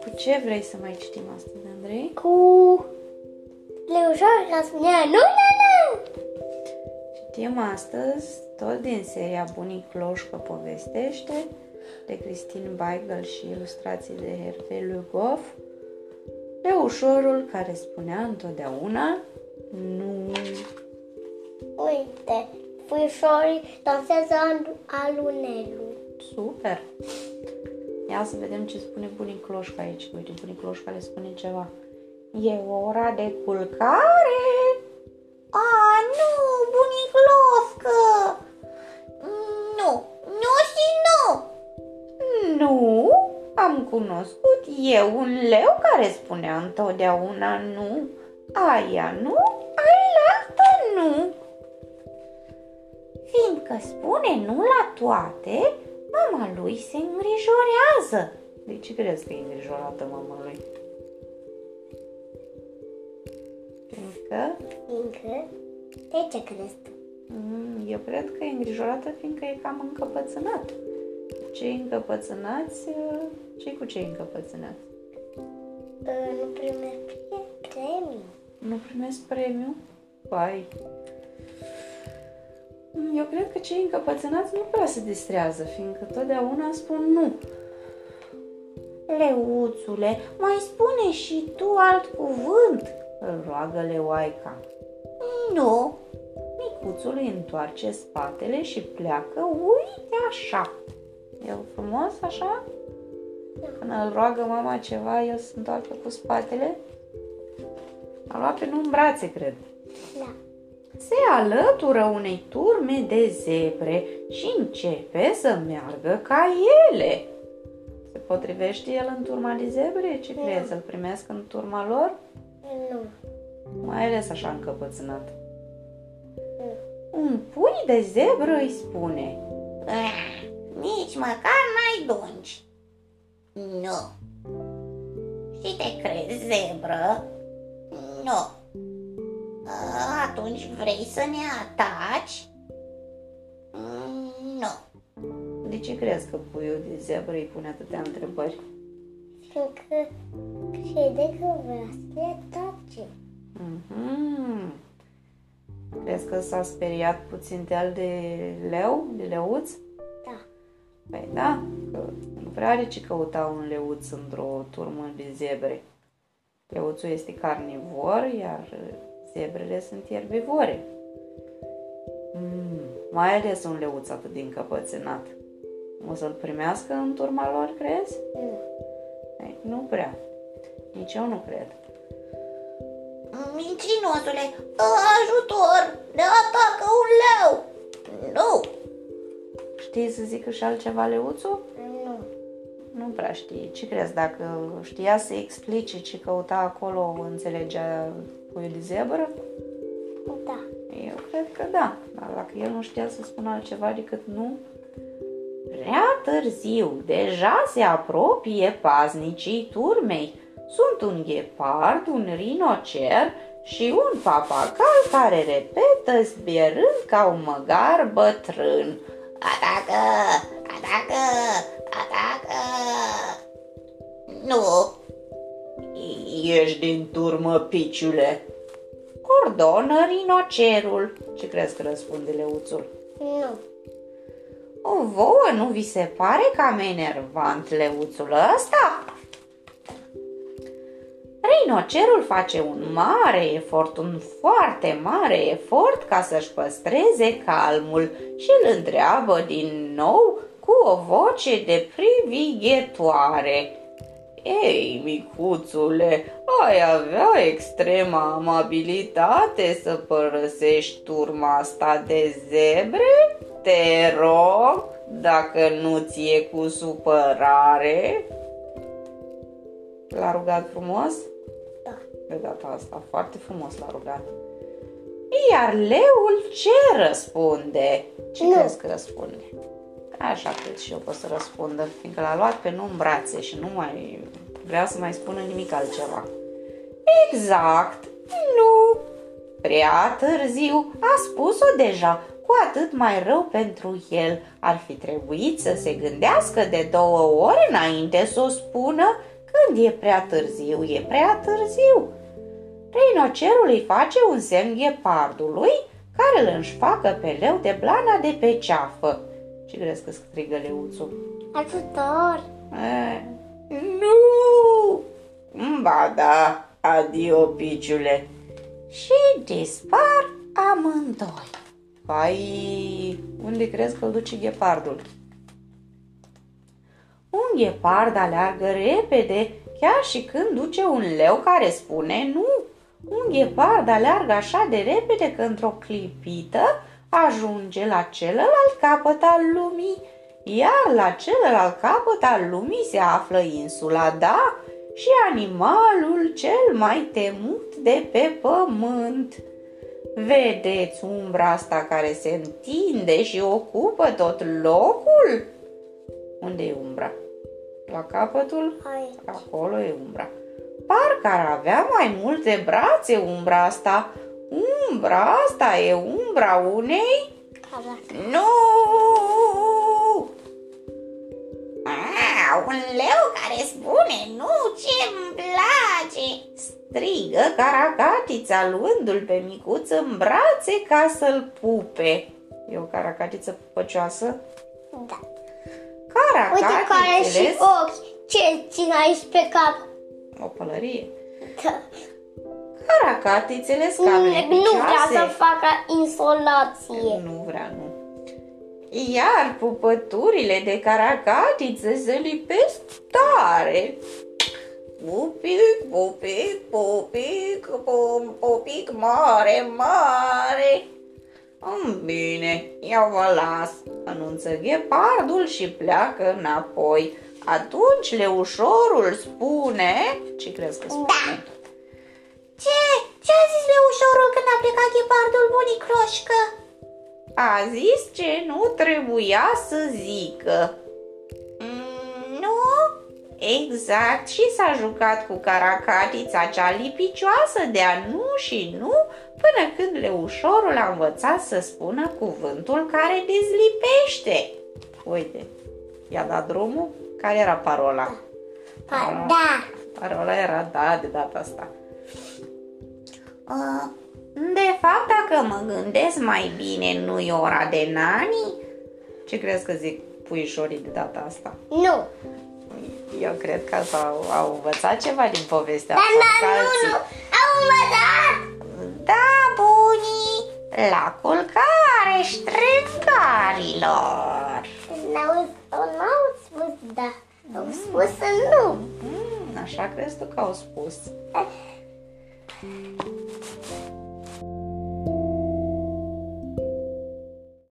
Cu ce vrei să mai citim astăzi, Andrei? Cu Leușor care spunea nu, nu, nu! Citim astăzi, tot din seria Bunic Cloșcă povestește, de Cristin Weigel și ilustrații de Hervé Lugov, Leușorul care spunea întotdeauna nu. Uite, puișorii dansează al- alunelul. Super! Ia să vedem ce spune Bunic Cloșca aici. Uite, Bunic Cloșca le spune ceva. E ora de culcare! A, nu, Bunic Cloșcă! Nu, nu și nu! Nu, am cunoscut eu un leu care spunea întotdeauna nu. Aia nu, Fiindcă spune nu la toate, mama lui se îngrijorează. De ce crezi că e îngrijorată mama lui? Fiindcă Fiindcă, de ce crezi tu? Mm, Eu cred că e îngrijorată fiindcă e cam încăpățânat. Cei încăpățânați, cei cu cei încăpățânați? Ă, Nu primesc pre- premiu. Nu primesc premiu? Pai. Mm, Eu cred că cei încăpățânați nu prea se distrează, fiindcă totdeauna spun nu. Leuțule, mai spune și tu alt cuvânt, îl roagă Leoaica. Nu. Micuțul îi întoarce spatele și pleacă, uite așa. E frumos așa? Când îl roagă mama ceva, el se întoarce cu spatele. A luat pe nu în brațe, cred. Da. Se alătură unei turme de zebre și începe să meargă ca ele. Se potrivește el în turma de zebre? Ce crezi? Îl primesc în turma lor? Nu. Mai ales așa încăpățânat. Nu. Un pui de zebră îi spune "Ah, Nici măcar n-ai dungi Nu Și te crezi zebră? Nu Atunci vrei să ne ataci? Nu De ce crezi că puiul de zebră îi pune atâtea întrebări? Fiindcă crede că vrea să le atace. Mhm. Crezi că s-a speriat puțin de al de leu, de leuț? Da. Păi da, că nu prea are ce căuta un leuț într-o turmă de zebre. Leuțul este carnivor, iar zebrele sunt ierbivore. Mm, mai ales un leuț atât de încăpățânat. O să-l primească în turma lor, crezi? Nu. Ei, nu prea. Nici eu nu cred. Mincinosule, ajutor! Ne atacă un leu! Nu! Știi să zică și altceva leuțul? Nu. Nu prea știi. Ce crezi? Dacă știa să explice ce căuta acolo, înțelegea puiul de zebră? Da. Eu cred că da. Dar dacă el nu știa să spună altceva decât nu... Prea târziu, deja se apropie paznicii turmei. Sunt un ghepard, un rinocer și un papagal care repetă zbierând ca un măgar bătrân. Atacă! Atacă! Atacă! Nu! Ești din turmă, piciule! Ordonă rinocerul. Ce crezi că răspunde leuțul? Nu. O, vouă nu vi se pare cam enervant leuțul ăsta? Rinocerul face un mare efort, un foarte mare efort ca să-și păstreze calmul și îl întreabă din nou cu o voce de privighetoare. Ei, micuțule, ai avea extrema amabilitate să părăsești turma asta de zebre? Te rog, dacă nu ție cu supărare. L-a rugat frumos? Da. De data asta, foarte frumos l-a rugat. Iar leul ce răspunde? Ce Nu. crezi că răspunde? Așa cred și eu că o să răspundă, fiindcă l-a luat pe nu în brațe și nu mai vrea să mai spună nimic altceva. Exact, nu. Prea târziu, a spus-o deja. cu atât mai rău pentru el. Ar fi trebuit să se gândească de două ori înainte să o spună când e prea târziu, e prea târziu. Rinocerul îi face un semn ghepardului care îl înșfacă pe leu de blana de pe ceafă. Ce crezi că strigă leuțul? Ajutor! E, nu! Ba da, adio, piciule! Și dispar amândoi. Vai, unde crezi că îl duce ghepardul? Un ghepard aleargă repede, chiar și când duce un leu care spune nu. Un ghepard aleargă așa de repede că într-o clipită ajunge la celălalt capăt al lumii, iar la celălalt capăt al lumii se află insula Da și animalul cel mai temut de pe pământ. Vedeți umbra asta care se întinde și ocupă tot locul? Unde e umbra? La capătul? Aici. Acolo e umbra. Parcă ar avea mai multe brațe umbra asta. Umbra asta e umbra unei... Caraca. Nu! Ah, un leu care spune nu ce-mi place! Strigă caracatița luându-l pe micuț în brațe ca să-l pupe. E o caracatiță păcioasă? Da. Uite care și Caracatițele... ochi. Ce țin aici pe cap? O pălărie. Da. Caracatițele scabele Nu vrea să picioase. facă insolație. Nu vrea, nu. Iar pupăturile de caracatiță se lipesc tare. Pupic, pupic, pupic, pum, pupic mare, mare. "Mm, Bine, eu vă las, anunță ghepardul și pleacă înapoi. Atunci leușorul spune... Ce crezi că spune? Ce? Ce a zis leușorul când a plecat ghepardul bunicroșcă? A zis ce nu trebuia să zică. Mm, nu? Exact, și s-a jucat cu caracatița cea lipicioasă de a nu și nu, până când leușorul a învățat să spună cuvântul care dezlipește. Uite, i-a dat drumul? Care era parola? Pa, da. Parola era da de data asta. Uh, de fapt, dacă mă gândesc mai bine, nu e ora de nani? Ce crezi că zic puișorii de data asta? Nu. Eu cred că s-au, au învățat ceva din povestea Dar asta. da, ca nu, alții. nu. Au învățat. Da, bunii, la culcare ștrângarilor. N-au, n-au spus da. Au spus nu. Mm, așa crezi tu că au spus.